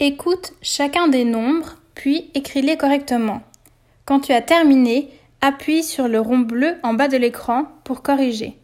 Écoute chacun des nombres, puis écris-les correctement. Quand tu as terminé, appuie sur le rond bleu en bas de l'écran pour corriger.